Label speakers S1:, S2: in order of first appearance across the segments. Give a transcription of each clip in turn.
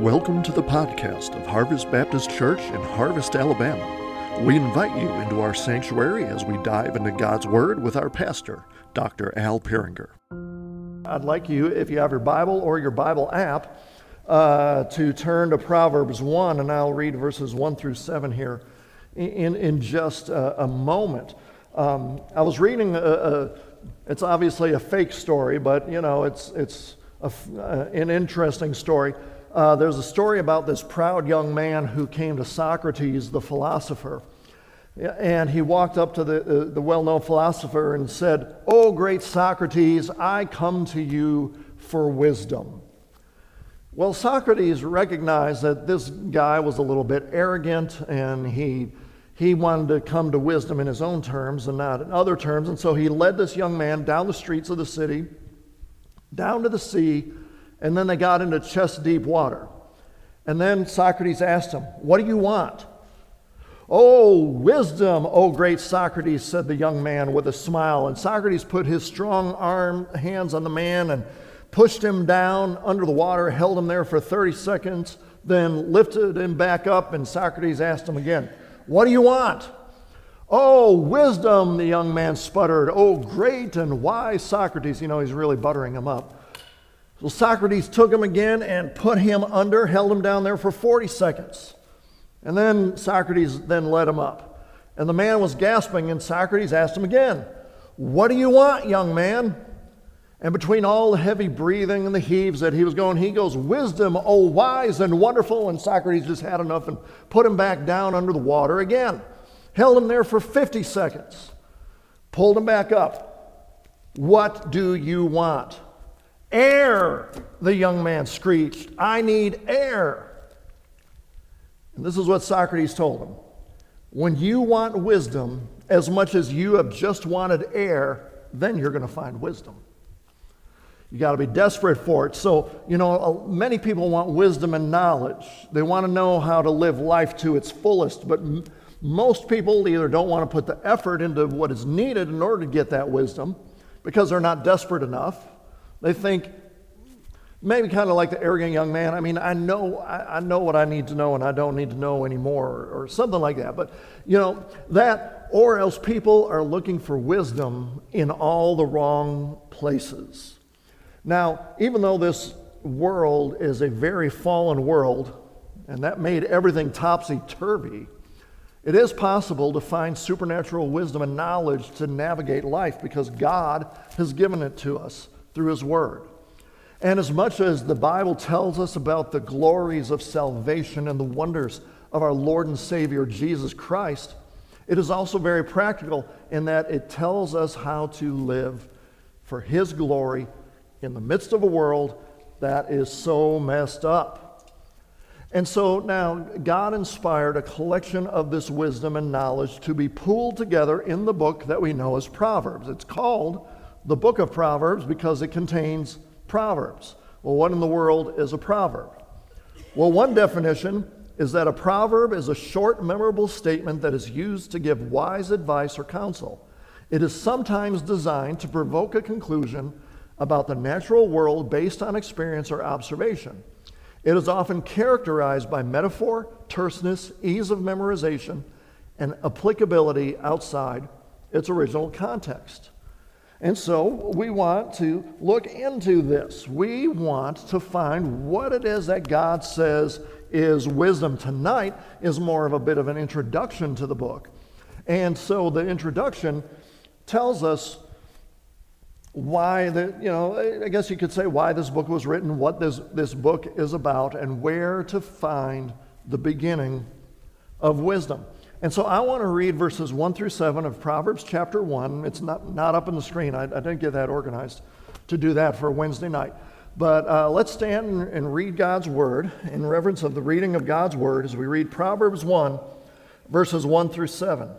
S1: Welcome to the podcast of Harvest Baptist Church in Harvest, Alabama. We invite you into our sanctuary as we dive into God's Word with our pastor, Dr. Al Peringer.
S2: I'd like you, if you have your Bible or your Bible app, uh, to turn to Proverbs 1, and I'll read verses 1 through 7 here in, in just a, a moment. Um, I was reading, a, a, it's obviously a fake story, but you know, it's, it's a, uh, an interesting story. Uh, there's a story about this proud young man who came to Socrates, the philosopher. And he walked up to the, uh, the well known philosopher and said, Oh, great Socrates, I come to you for wisdom. Well, Socrates recognized that this guy was a little bit arrogant and he, he wanted to come to wisdom in his own terms and not in other terms. And so he led this young man down the streets of the city, down to the sea, and then they got into chest deep water. And then Socrates asked him, What do you want? Oh, wisdom, oh great Socrates, said the young man with a smile. And Socrates put his strong arm, hands on the man and pushed him down under the water, held him there for 30 seconds, then lifted him back up. And Socrates asked him again, What do you want? Oh, wisdom, the young man sputtered. Oh, great and wise Socrates. You know, he's really buttering him up. So Socrates took him again and put him under, held him down there for 40 seconds. And then Socrates then let him up. And the man was gasping, and Socrates asked him again, What do you want, young man? And between all the heavy breathing and the heaves that he was going, he goes, Wisdom, oh wise and wonderful. And Socrates just had enough and put him back down under the water again. Held him there for 50 seconds. Pulled him back up. What do you want? Air, the young man screeched. I need air. And this is what Socrates told him. When you want wisdom as much as you have just wanted air, then you're going to find wisdom. You got to be desperate for it. So, you know, uh, many people want wisdom and knowledge. They want to know how to live life to its fullest, but m- most people either don't want to put the effort into what is needed in order to get that wisdom because they're not desperate enough they think, maybe kind of like the arrogant young man. I mean, I know, I, I, know what I need to know and I don't need to know anymore, or, or something like that. But, you know, that, or else people are looking for wisdom in all the wrong places. Now, even though this world is a very fallen world, and that made everything topsy turvy, it is possible to find supernatural wisdom and knowledge to navigate life because God has given it to us through His Word. And as much as the Bible tells us about the glories of salvation and the wonders of our Lord and Savior Jesus Christ, it is also very practical in that it tells us how to live for His glory in the midst of a world that is so messed up. And so now God inspired a collection of this wisdom and knowledge to be pooled together in the book that we know as Proverbs. It's called the book of Proverbs because it contains proverbs. Well, what in the world is a proverb? Well, one definition is that a proverb is a short, memorable statement that is used to give wise advice or counsel. It is sometimes designed to provoke a conclusion about the natural world based on experience or observation. It is often characterized by metaphor, terseness, ease of memorization, and applicability outside its original context. And so we want to look into this. We want to find what it is that God says is wisdom. Tonight is more of a bit of an introduction to the book. And so the introduction tells us why the, you know, I guess you could say why this book was written, what this, this book is about, and where to find the beginning of wisdom. And so I want to read verses 1 through 7 of Proverbs chapter 1. It's not, not up on the screen. I, I didn't get that organized to do that for Wednesday night. But uh, let's stand and read God's word in reverence of the reading of God's word as we read Proverbs 1, verses 1 through 7.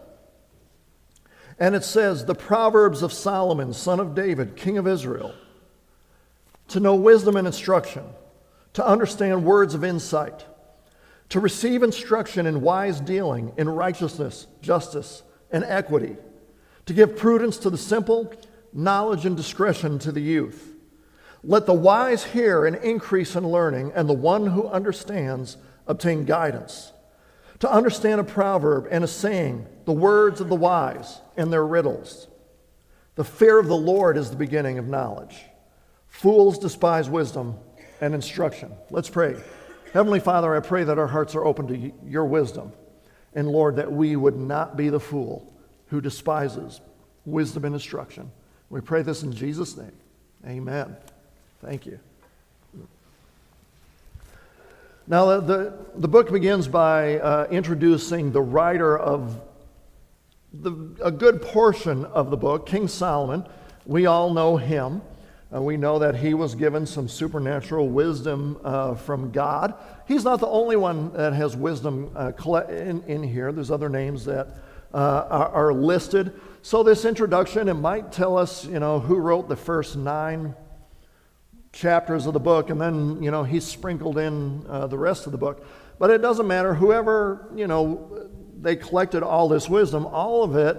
S2: And it says, The Proverbs of Solomon, son of David, king of Israel, to know wisdom and instruction, to understand words of insight to receive instruction in wise dealing, in righteousness, justice, and equity, to give prudence to the simple, knowledge and discretion to the youth. Let the wise hear and increase in learning, and the one who understands obtain guidance. To understand a proverb and a saying, the words of the wise and their riddles. The fear of the Lord is the beginning of knowledge. Fools despise wisdom and instruction. Let's pray. Heavenly Father, I pray that our hearts are open to your wisdom. And Lord, that we would not be the fool who despises wisdom and instruction. We pray this in Jesus' name. Amen. Thank you. Now, the, the book begins by uh, introducing the writer of the, a good portion of the book, King Solomon. We all know him. Uh, we know that he was given some supernatural wisdom uh, from God. He's not the only one that has wisdom uh, in, in here. There's other names that uh, are, are, listed. So this introduction, it might tell us, you know, who wrote the first nine chapters of the book, and then, you know, he sprinkled in uh, the rest of the book. But it doesn't matter. Whoever, you know, they collected all this wisdom, all of it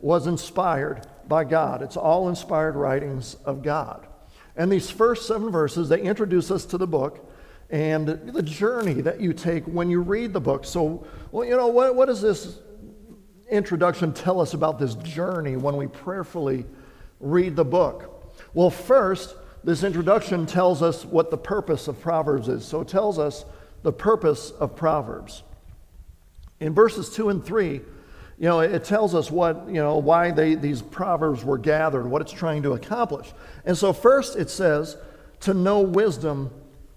S2: was inspired by God. It's all inspired writings of God. And these first seven verses, they introduce us to the book and the journey that you take when you read the book. So, well, you know, what, what does this introduction tell us about this journey when we prayerfully read the book? Well, first, this introduction tells us what the purpose of Proverbs is. So it tells us the purpose of Proverbs. In verses 2 and 3, you know, it tells us what, you know, why they, these proverbs were gathered, what it's trying to accomplish. And so first it says to know wisdom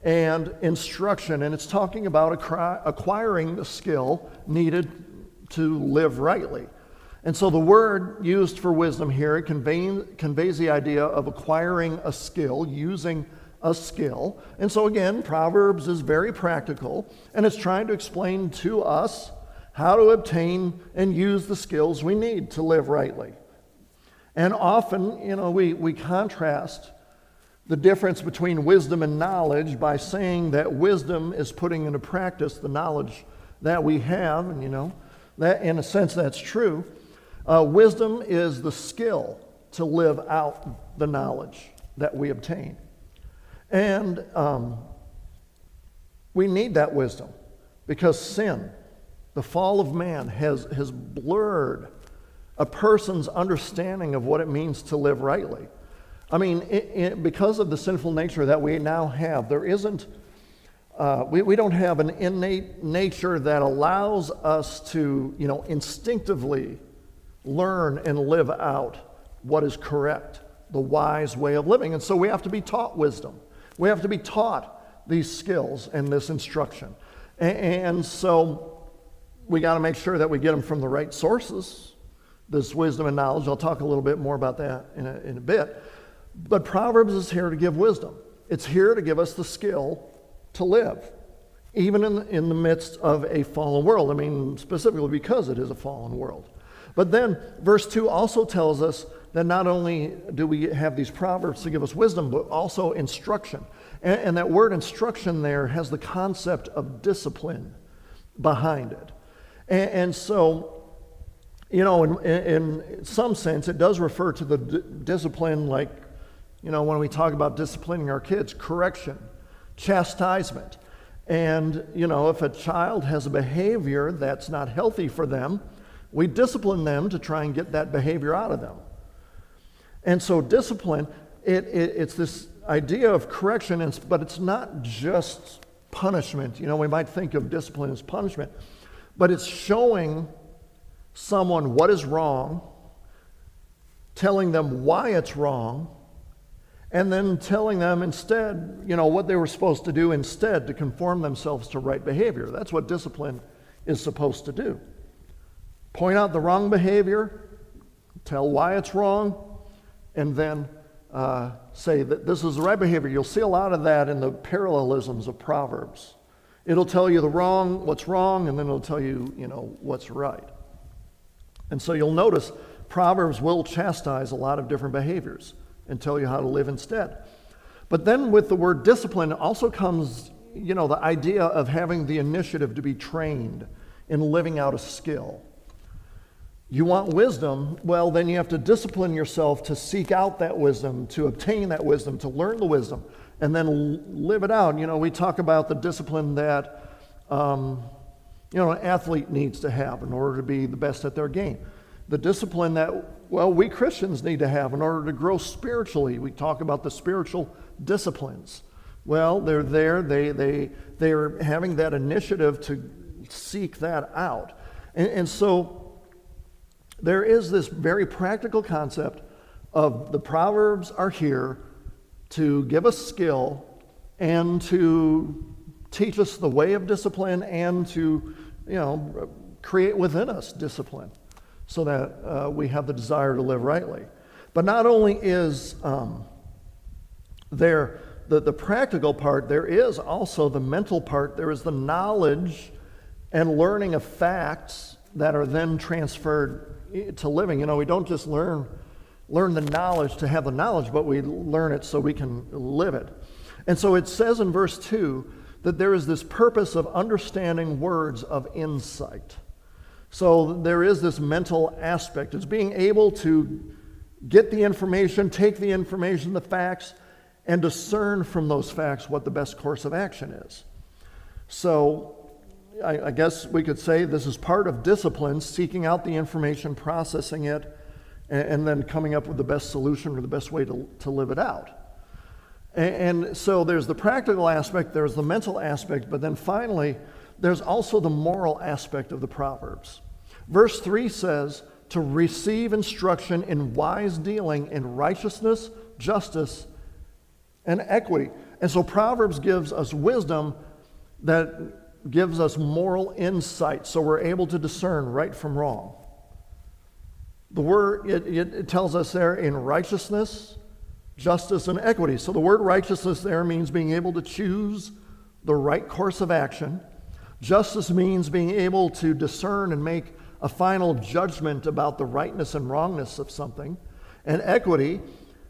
S2: and instruction, and it's talking about acquiring the skill needed to live rightly. And so the word used for wisdom here conveys, conveys the idea of acquiring a skill, using a skill. And so again, Proverbs is very practical, and it's trying to explain to us how to obtain and use the skills we need to live rightly. And often, you know, we, we contrast the difference between wisdom and knowledge by saying that wisdom is putting into practice the knowledge that we have, and you know, that in a sense that's true. Uh, wisdom is the skill to live out the knowledge that we obtain. And um, we need that wisdom because sin, the fall of man, has, has blurred a person's understanding of what it means to live rightly. I mean, it, it, because of the sinful nature that we now have, there isn't, uh, we, we don't have an innate nature that allows us to, you know, instinctively learn and live out what is correct, the wise way of living. And so we have to be taught wisdom. We have to be taught these skills and this instruction. And, so we got to make sure that we get them from the right sources, this wisdom and knowledge. I'll talk a little bit more about that in a, in a bit. But Proverbs is here to give wisdom, it's here to give us the skill to live, even in, in the midst of a fallen world. I mean, specifically because it is a fallen world. But then verse 2 also tells us that not only do we have these proverbs to give us wisdom, but also instruction. And, and that word instruction there has the concept of discipline behind it. And, and so, you know, in, in, some sense, it does refer to the d- discipline like, you know, when we talk about disciplining our kids, correction, chastisement. And, you know, if a child has a behavior that's not healthy for them, we discipline them to try and get that behavior out of them. And so, discipline, it, it, it's this idea of correction, but it's not just punishment. You know, we might think of discipline as punishment, but it's showing someone what is wrong, telling them why it's wrong, and then telling them instead, you know, what they were supposed to do instead to conform themselves to right behavior. That's what discipline is supposed to do point out the wrong behavior, tell why it's wrong, and then uh, say that this is the right behavior. You'll see a lot of that in the parallelisms of Proverbs. It'll tell you the wrong, what's wrong, and then it'll tell you, you know, what's right. And so you'll notice Proverbs will chastise a lot of different behaviors and tell you how to live instead. But then with the word discipline also comes, you know, the idea of having the initiative to be trained in living out a skill. You want wisdom? Well, then you have to discipline yourself to seek out that wisdom, to obtain that wisdom, to learn the wisdom, and then live it out. You know, we talk about the discipline that, um, you know, an athlete needs to have in order to be the best at their game. The discipline that, well, we Christians need to have in order to grow spiritually. We talk about the spiritual disciplines. Well, they're there, they, they, they're having that initiative to seek that out. And, and so there is this very practical concept of the Proverbs are here to give us skill and to teach us the way of discipline and to, you know, create within us discipline so that uh, we have the desire to live rightly. But not only is um, there the, the practical part, there is also the mental part. There is the knowledge and learning of facts that are then transferred to living. You know, we don't just learn learn the knowledge to have the knowledge, but we learn it so we can live it. And so it says in verse 2 that there is this purpose of understanding words of insight. So there is this mental aspect. It's being able to get the information, take the information, the facts, and discern from those facts what the best course of action is. So I, I, guess we could say this is part of discipline, seeking out the information, processing it, and, and then coming up with the best solution or the best way to, to live it out. And, and so there's the practical aspect, there's the mental aspect, but then finally, there's also the moral aspect of the Proverbs. Verse 3 says, to receive instruction in wise dealing, in righteousness, justice, and equity. And so Proverbs gives us wisdom that gives us moral insight so we're able to discern right from wrong. The word, it, it, tells us there in righteousness, justice, and equity. So the word righteousness there means being able to choose the right course of action. Justice means being able to discern and make a final judgment about the rightness and wrongness of something. And equity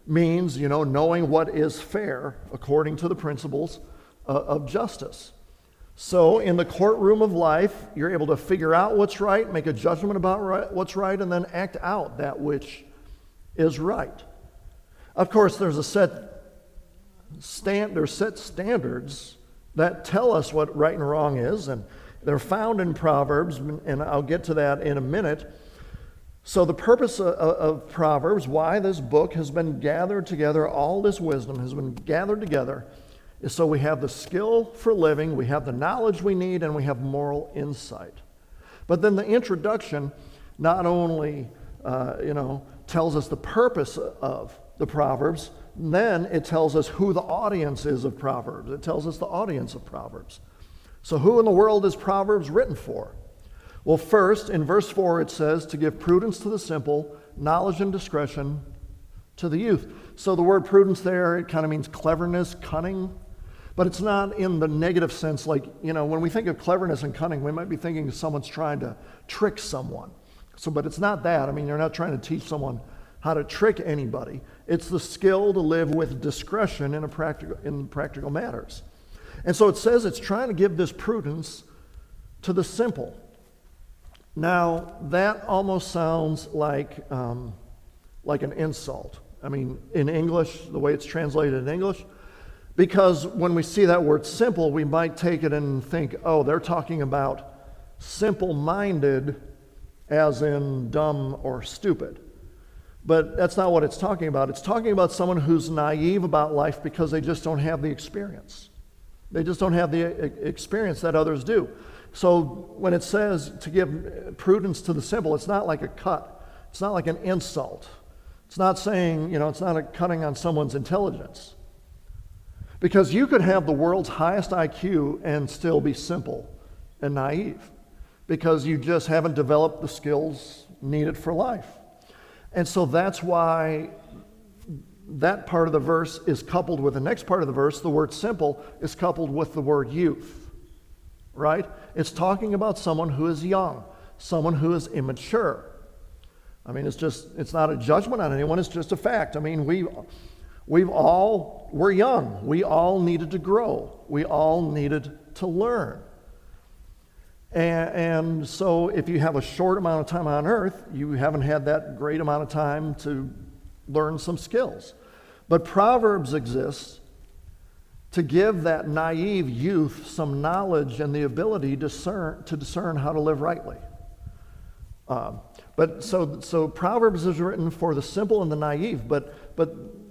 S2: means, you know, knowing what is fair according to the principles uh, of justice. So, in the courtroom of life, you're able to figure out what's right, make a judgment about right, what's right, and then act out that which is right. Of course, there's a set stand, there's set standards that tell us what right and wrong is, and they're found in Proverbs, and I'll get to that in a minute. So, the purpose of, of Proverbs, why this book has been gathered together, all this wisdom has been gathered together is so we have the skill for living, we have the knowledge we need, and we have moral insight. But then the introduction not only, uh, you know, tells us the purpose of the Proverbs, then it tells us who the audience is of Proverbs. It tells us the audience of Proverbs. So, who in the world is Proverbs written for? Well, first, in verse 4, it says, to give prudence to the simple, knowledge and discretion to the youth. So, the word prudence there, it kind of means cleverness, cunning, but it's not in the negative sense, like, you know, when we think of cleverness and cunning, we might be thinking someone's trying to trick someone. So, but it's not that. I mean, you're not trying to teach someone how to trick anybody. It's the skill to live with discretion in, a practical, in practical matters. And so it says it's trying to give this prudence to the simple. Now, that almost sounds like, um, like an insult. I mean, in English, the way it's translated in English, because when we see that word simple, we might take it and think, oh, they're talking about simple minded, as in dumb or stupid. But that's not what it's talking about. It's talking about someone who's naive about life because they just don't have the experience. They just don't have the uh, experience that others do. So when it says to give uh, prudence to the simple, it's not like a cut, it's not like an insult. It's not saying, you know, it's not a cutting on someone's intelligence. Because you could have the world's highest IQ and still be simple and naive because you just haven't developed the skills needed for life. And so that's why that part of the verse is coupled with the next part of the verse. The word simple is coupled with the word youth, right? It's talking about someone who is young, someone who is immature. I mean, it's just, it's not a judgment on anyone, it's just a fact. I mean, we We've all, we're young. We all needed to grow. We all needed to learn. And, and so, if you have a short amount of time on earth, you haven't had that great amount of time to learn some skills. But Proverbs exists to give that naive youth some knowledge and the ability discern, to discern how to live rightly. Um, but so, so Proverbs is written for the simple and the naive, but, but,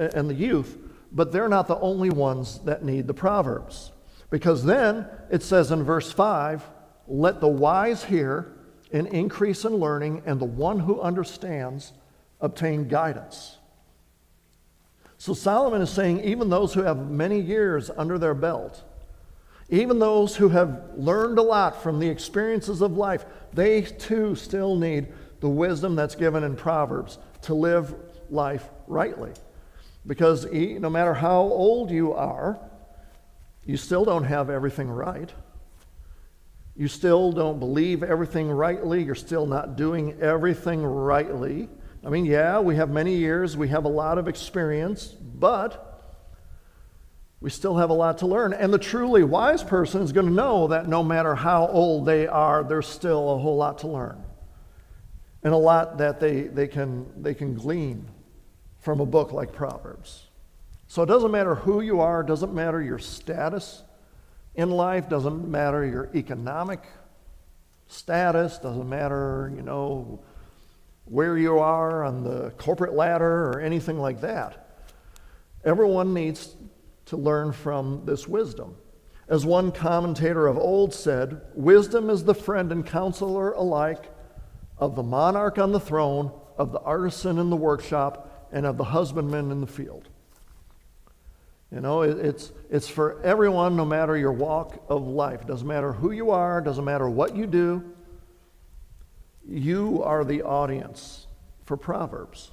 S2: and the youth, but they're not the only ones that need the Proverbs. Because then it says in verse 5 let the wise hear and increase in learning, and the one who understands obtain guidance. So Solomon is saying, even those who have many years under their belt, even those who have learned a lot from the experiences of life, they too still need the wisdom that's given in Proverbs to live life rightly. Because no matter how old you are, you still don't have everything right. You still don't believe everything rightly. You're still not doing everything rightly. I mean, yeah, we have many years, we have a lot of experience, but we still have a lot to learn. And the truly wise person is going to know that no matter how old they are, there's still a whole lot to learn. And a lot that they, they, can, they can glean from a book like Proverbs. So it doesn't matter who you are, doesn't matter your status in life, doesn't matter your economic status, doesn't matter, you know, where you are on the corporate ladder or anything like that. Everyone needs to learn from this wisdom. As one commentator of old said, wisdom is the friend and counselor alike of the monarch on the throne, of the artisan in the workshop, and of the husbandman in the field. You know, it's, it's for everyone, no matter your walk of life. Doesn't matter who you are, doesn't matter what you do, you are the audience for Proverbs.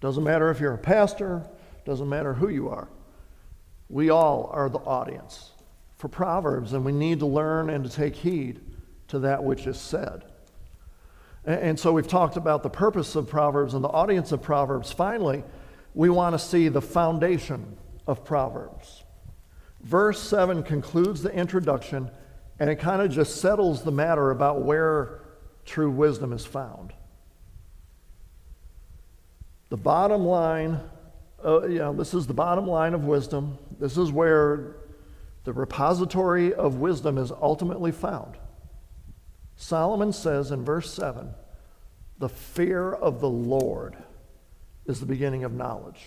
S2: Doesn't matter if you're a pastor, doesn't matter who you are. We all are the audience for Proverbs, and we need to learn and to take heed to that which is said. And so we've talked about the purpose of Proverbs and the audience of Proverbs. Finally, we want to see the foundation of Proverbs. Verse 7 concludes the introduction, and it kind of just settles the matter about where true wisdom is found. The bottom line, uh, you know, this is the bottom line of wisdom. This is where the repository of wisdom is ultimately found. Solomon says in verse 7 the fear of the Lord is the beginning of knowledge.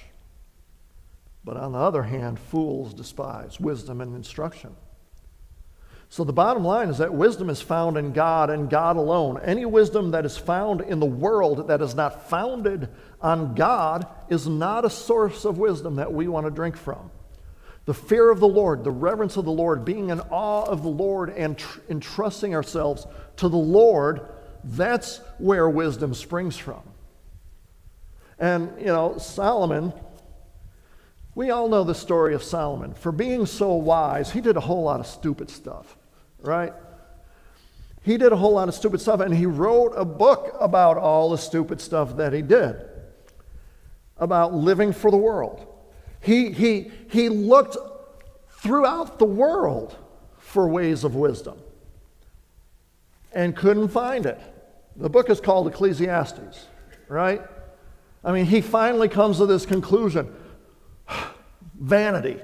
S2: But on the other hand, fools despise wisdom and instruction. So the bottom line is that wisdom is found in God and God alone. Any wisdom that is found in the world that is not founded on God is not a source of wisdom that we want to drink from. The fear of the Lord, the reverence of the Lord, being in awe of the Lord and tr- entrusting ourselves to the Lord, that's where wisdom springs from. And, you know, Solomon, we all know the story of Solomon. For being so wise, he did a whole lot of stupid stuff, right? He did a whole lot of stupid stuff, and he wrote a book about all the stupid stuff that he did, about living for the world. He, he, he looked throughout the world for ways of wisdom and couldn't find it. The book is called Ecclesiastes, right? I mean, he finally comes to this conclusion vanity.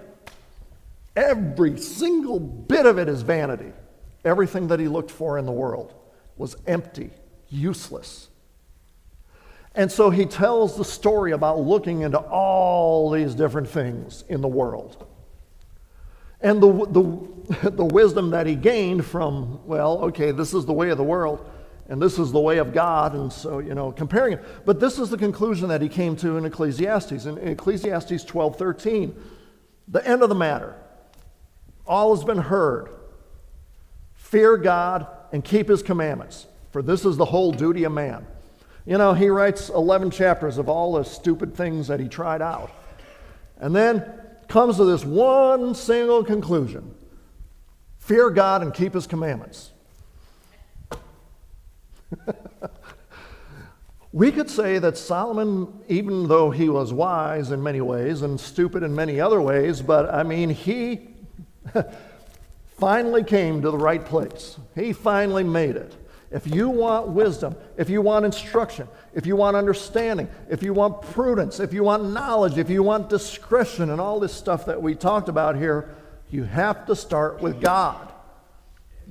S2: Every single bit of it is vanity. Everything that he looked for in the world was empty, useless. And so he tells the story about looking into all these different things in the world. And the, the, the wisdom that he gained from, well, okay, this is the way of the world, and this is the way of God, and so, you know, comparing it. But this is the conclusion that he came to in Ecclesiastes. In Ecclesiastes 12 13, the end of the matter. All has been heard. Fear God and keep his commandments, for this is the whole duty of man. You know, he writes 11 chapters of all the stupid things that he tried out. And then comes to this one single conclusion fear God and keep his commandments. we could say that Solomon, even though he was wise in many ways and stupid in many other ways, but I mean, he finally came to the right place. He finally made it. If you want wisdom, if you want instruction, if you want understanding, if you want prudence, if you want knowledge, if you want discretion, and all this stuff that we talked about here, you have to start with God.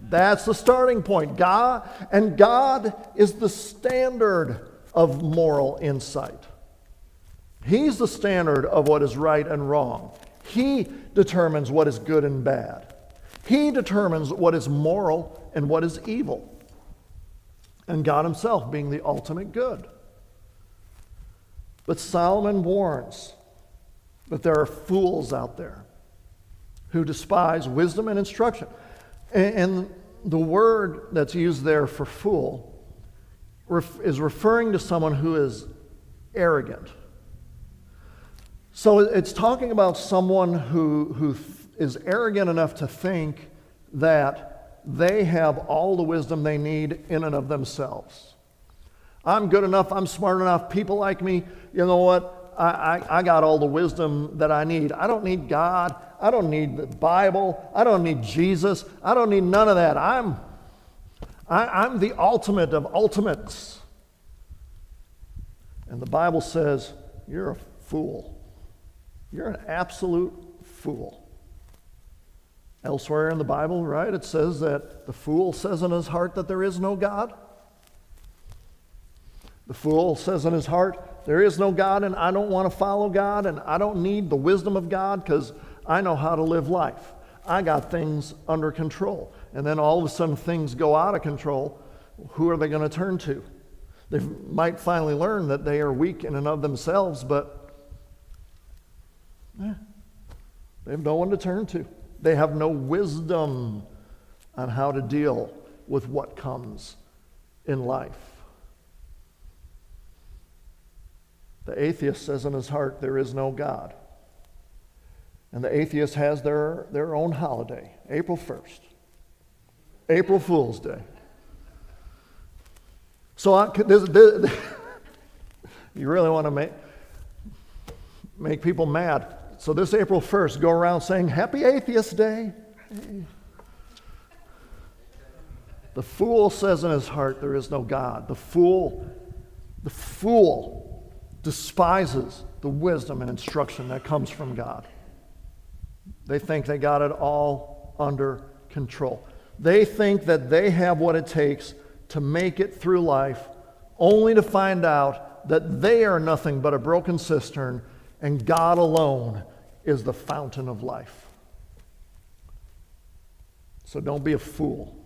S2: That's the starting point. God, and God is the standard of moral insight. He's the standard of what is right and wrong. He determines what is good and bad. He determines what is moral and what is evil. And God Himself being the ultimate good. But Solomon warns that there are fools out there who despise wisdom and instruction. And the word that's used there for fool is referring to someone who is arrogant. So it's talking about someone who, who is arrogant enough to think that they have all the wisdom they need in and of themselves. I'm good enough, I'm smart enough, people like me, you know what? I, I, I got all the wisdom that I need. I don't need God. I don't need the Bible. I don't need Jesus. I don't need none of that. I'm, I, I'm the ultimate of ultimates. And the Bible says, You're a fool. You're an absolute fool. Elsewhere in the Bible, right, it says that the fool says in his heart that there is no God. The fool says in his heart, There is no God, and I don't want to follow God, and I don't need the wisdom of God because I know how to live life. I got things under control. And then all of a sudden things go out of control. Who are they going to turn to? They might finally learn that they are weak in and of themselves, but eh, they have no one to turn to. They have no wisdom on how to deal with what comes in life. The atheist says in his heart, There is no God. And the atheist has their, their own holiday, April 1st, April Fool's Day. So I, this, this, you really want to make, make people mad. So this April 1st, go around saying, Happy Atheist Day. The fool says in his heart, There is no God. The fool, the fool despises the wisdom and instruction that comes from God. They think they got it all under control. They think that they have what it takes to make it through life, only to find out that they are nothing but a broken cistern and God alone is the fountain of life. So don't be a fool.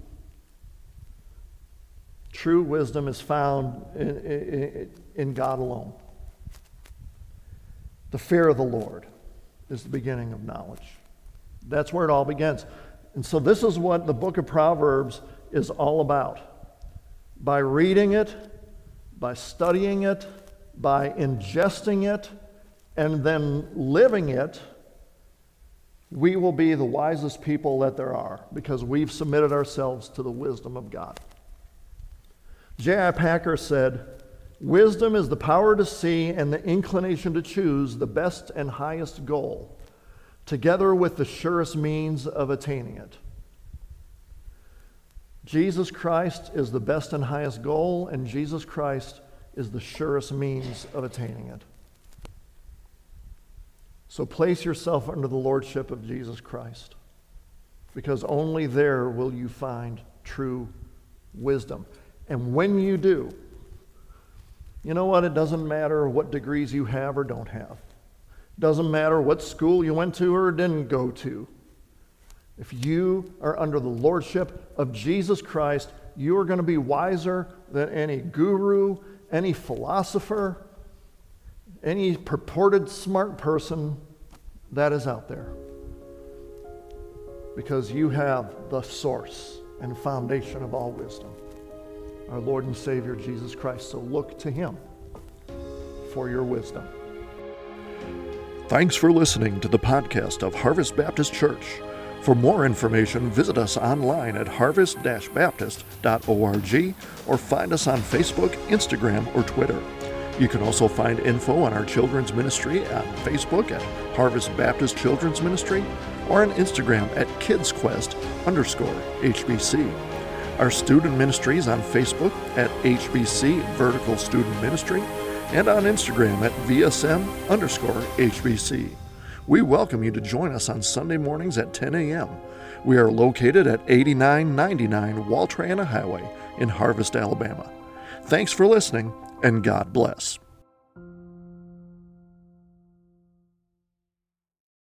S2: True wisdom is found in, in, in, God alone. The fear of the Lord is the beginning of knowledge. That's where it all begins. And so, this is what the book of Proverbs is all about. By reading it, by studying it, by ingesting it, and then living it, we will be the wisest people that there are because we've submitted ourselves to the wisdom of God. J.I. Packer said, Wisdom is the power to see and the inclination to choose the best and highest goal together with the surest means of attaining it. Jesus Christ is the best and highest goal, and Jesus Christ is the surest means of attaining it. So place yourself under the lordship of Jesus Christ, because only there will you find true wisdom. And when you do, you know what? It doesn't matter what degrees you have or don't have. It Doesn't matter what school you went to or didn't go to. If you are under the lordship of Jesus Christ, you are going to be wiser than any guru, any philosopher, any purported smart person that is out there. Because you have the source and foundation of all wisdom, our Lord and Savior Jesus Christ. So look to Him for your wisdom.
S1: Thanks for listening to the podcast of Harvest Baptist Church. For more information, visit us online at harvest baptist.org or find us on Facebook, Instagram, or Twitter. You can also find info on our children's ministry on Facebook at Harvest Baptist Children's Ministry or on Instagram at Kids Quest underscore HBC. Our student ministries on Facebook at HBC Vertical Student Ministry and on Instagram at VSM underscore HBC. We welcome you to join us on Sunday mornings at 10 a.m. We are located at 8999 Wall Triana Highway in Harvest, Alabama. Thanks for listening, and God bless.